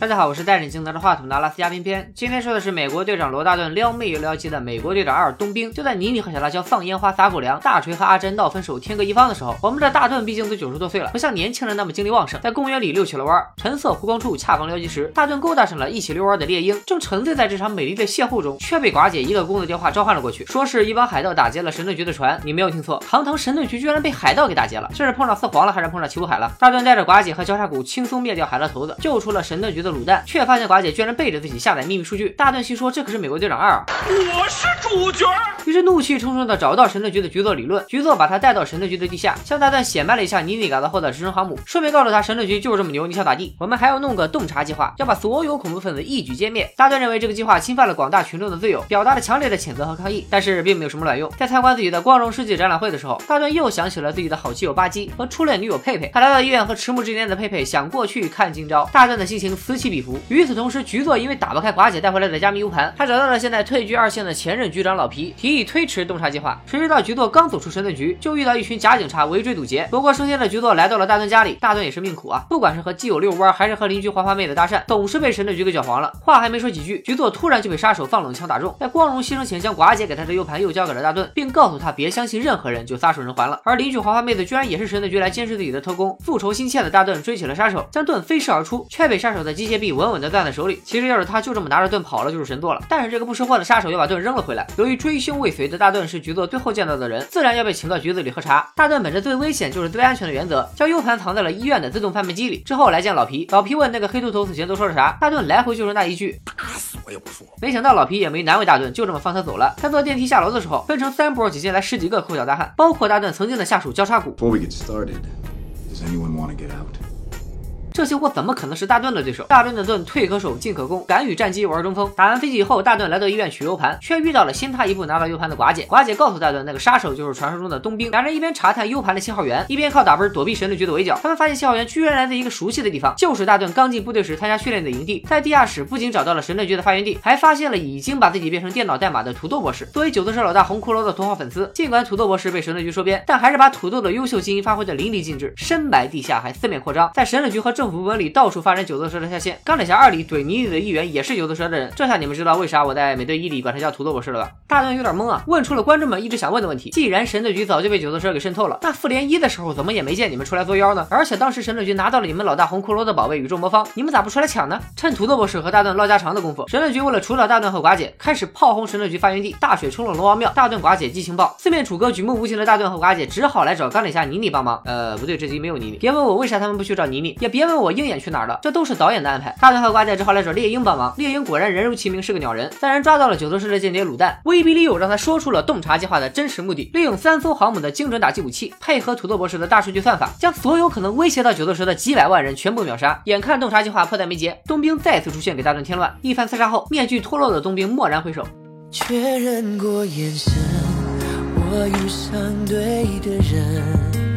大家好，我是带着镜拿着话筒的阿拉斯加偏偏。今天说的是美国队长罗大顿撩妹又撩鸡的美国队长二冬兵。就在妮妮和小辣椒放烟花撒狗粮，大锤和阿珍闹分手，天各一方的时候，我们的大顿毕竟都九十多岁了，不像年轻人那么精力旺盛，在公园里遛起了弯。橙色湖光处恰逢撩鸡时，大顿勾搭上了一起遛弯的猎鹰，正沉醉在这场美丽的邂逅中，却被寡姐一个公子电话召唤了过去，说是一帮海盗打劫了神盾局的船。你没有听错，堂堂神盾局居然被海盗给打劫了，这是碰上四皇了还是碰上齐鲁海了？大顿带着寡姐和交叉骨轻松灭掉海盗头子，救出了神盾局的卤蛋，却发现。寡姐居然背着自己下载秘密数据，大段心说这可是美国队长二啊，我是主角。于是怒气冲冲的找到神盾局的局座理论，局座把他带到神盾局的地下，向大段显摆了一下妮妮改造后的直升航母，顺便告诉他神盾局就是这么牛，你想咋地？我们还要弄个洞察计划，要把所有恐怖分子一举歼灭。大段认为这个计划侵犯了广大群众的自由，表达了强烈的谴责和抗议，但是并没有什么卵用。在参观自己的光荣世纪展览会的时候，大段又想起了自己的好基友巴基和初恋女友佩佩。他来到医院和迟暮之间的佩佩想过去看今朝，大段的心情此起彼伏。与此同时，局座因为打不开寡姐带回来的加密 U 盘，还找到了现在退居二线的前任局长老皮，提议推迟洞察计划。谁知道局座刚走出神盾局，就遇到一群假警察围追堵截。不过升天的局座来到了大盾家里，大盾也是命苦啊，不管是和基友遛弯，还是和邻居花花妹子搭讪，总是被神盾局给搅黄了。话还没说几句，局座突然就被杀手放冷枪打中，在光荣牺牲前，将寡姐给他的 U 盘又交给了大盾，并告诉他别相信任何人，就撒手人寰了。而邻居花花妹子居然也是神盾局来监视自己的特工，复仇心切的大盾追起了杀手，将盾飞射而出，却被杀手的机械臂稳稳的攥在手里。其实要是他就这么拿着盾跑了就是神作了，但是这个不识货的杀手又把盾扔了回来。由于追凶未遂的大盾是局座最后见到的人，自然要被请到局子里喝茶。大盾本着最危险就是最安全的原则，将 U 盘藏在了医院的自动贩卖机里。之后来见老皮，老皮问那个黑秃头死前都说了啥，大盾来回就是那一句打死我也不说。没想到老皮也没难为大盾，就这么放他走了。他坐电梯下楼的时候，分成三波挤进来十几个抠脚大汉，包括大盾曾经的下属交叉骨。这些货怎么可能是大盾的对手？大盾的盾退可守，进可攻，敢与战机玩中锋。打完飞机以后，大盾来到医院取 U 盘，却遇到了先他一步拿到 U 盘的寡姐。寡姐告诉大盾，那个杀手就是传说中的冬兵。两人一边查探 U 盘的信号源，一边靠打分躲避神盾局的围剿。他们发现信号源居然来自一个熟悉的地方，就是大盾刚进部队时参加训练的营地。在地下室不仅找到了神盾局的发源地，还发现了已经把自己变成电脑代码的土豆博士。作为九头蛇老大红骷髅的头号粉丝，尽管土豆博士被神盾局收编，但还是把土豆的优秀基因发挥的淋漓尽致，深埋地下还四面扩张，在神盾局和政府部门里到处发。展九头蛇的下线，钢铁侠二里怼妮妮的议员也是九头蛇的人，这下你们知道为啥我在美队一里管他叫土豆博士了吧？大盾有点懵啊，问出了观众们一直想问的问题：既然神盾局早就被九头蛇给渗透了，那复联一的时候怎么也没见你们出来作妖呢？而且当时神盾局拿到了你们老大红骷髅的宝贝宇宙魔方，你们咋不出来抢呢？趁土豆博士和大盾唠家常的功夫，神盾局为了除掉大盾和寡姐，开始炮轰神盾局发源地，大雪冲了龙王庙，大盾寡姐激情爆，四面楚歌，举目无情的大盾和寡姐只好来找钢铁侠妮妮帮忙。呃，不对，这集没有妮妮，别问我为啥他们不去找妮妮，也别问我鹰眼去哪儿了，这都是导演的安排。大盾和瓜姐只好来找猎鹰帮忙。猎鹰果然人如其名是个鸟人，三人抓到了九头蛇的间谍卤蛋，威逼利诱让他说出了洞察计划的真实目的。利用三艘航母的精准打击武器，配合土豆博士的大数据算法，将所有可能威胁到九头蛇的几百万人全部秒杀。眼看洞察计划迫在眉睫，冬兵再次出现给大盾添乱。一番厮杀后，面具脱落的冬兵蓦然回首，确认过眼神，我遇上对的人。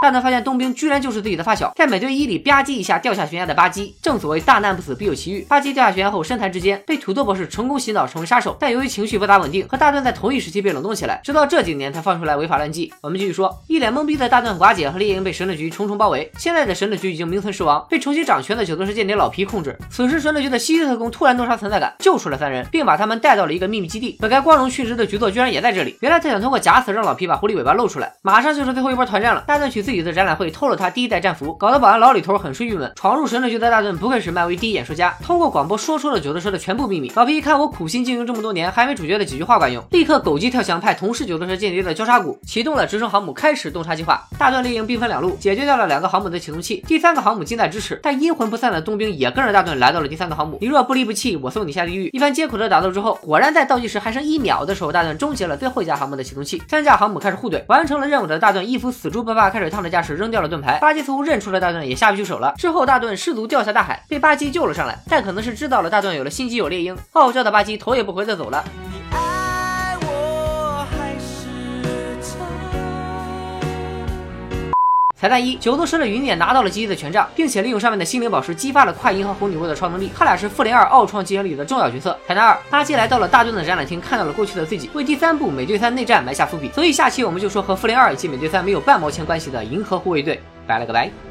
大盾发现冬兵居然就是自己的发小，在美队一里吧唧一下掉下悬崖的吧唧。正所谓大难不死必有其遇，吧唧掉下悬崖后深潭之间被土豆博士成功洗脑成为杀手，但由于情绪不大稳定，和大盾在同一时期被冷冻起来，直到这几年才放出来违法乱纪。我们继续说，一脸懵逼的大盾寡姐和猎鹰被神盾局重重包围，现在的神盾局已经名存实亡，被重新掌权的九头蛇间谍老皮控制。此时神盾局的吸血特工突然洞察存在感，救出了三人，并把他们带到了一个秘密基地。本该光荣殉职的局座居然也在这里，原来他想通过假死让老皮把狐狸尾巴露出来。马上就是最后一波团战了，大盾取自己的展览会偷。了他第一代战服，搞得保安老李头很是郁闷。闯入神盾局的大盾不愧是漫威第一演说家，通过广播说出了九头蛇的全部秘密。老皮一看我苦心经营这么多年，还没主角的几句话管用，立刻狗急跳墙，派同是九头蛇间谍的交叉骨启动了直升航母，开始洞察计划。大盾猎鹰兵分两路，解决掉了两个航母的启动器，第三个航母近在咫尺。但阴魂不散的冬兵也跟着大盾来到了第三个航母。你若不离不弃，我送你下地狱。一番艰苦的打斗之后，果然在倒计时还剩一秒的时候，大盾终结了最后一架航母的启动器。三架航母开始互怼，完成了任务的大盾一副死猪不怕开水烫的架势，扔掉了盾牌。巴基似乎认。出了大盾也下不去手了。之后大盾失足掉下大海，被巴基救了上来，但可能是知道了大盾有了新机友猎鹰，傲娇的巴基头也不回的走了。彩蛋一：九头蛇的云点拿到了吉吉的权杖，并且利用上面的心灵宝石激发了快银和红女巫的超能力。他俩是复联二奥创纪元里的重要角色。彩蛋二：巴基来到了大盾的展览厅，看到了过去的自己，为第三部美队三内战埋下伏笔。所以下期我们就说和复联二以及美队三没有半毛钱关系的银河护卫队。拜了个拜。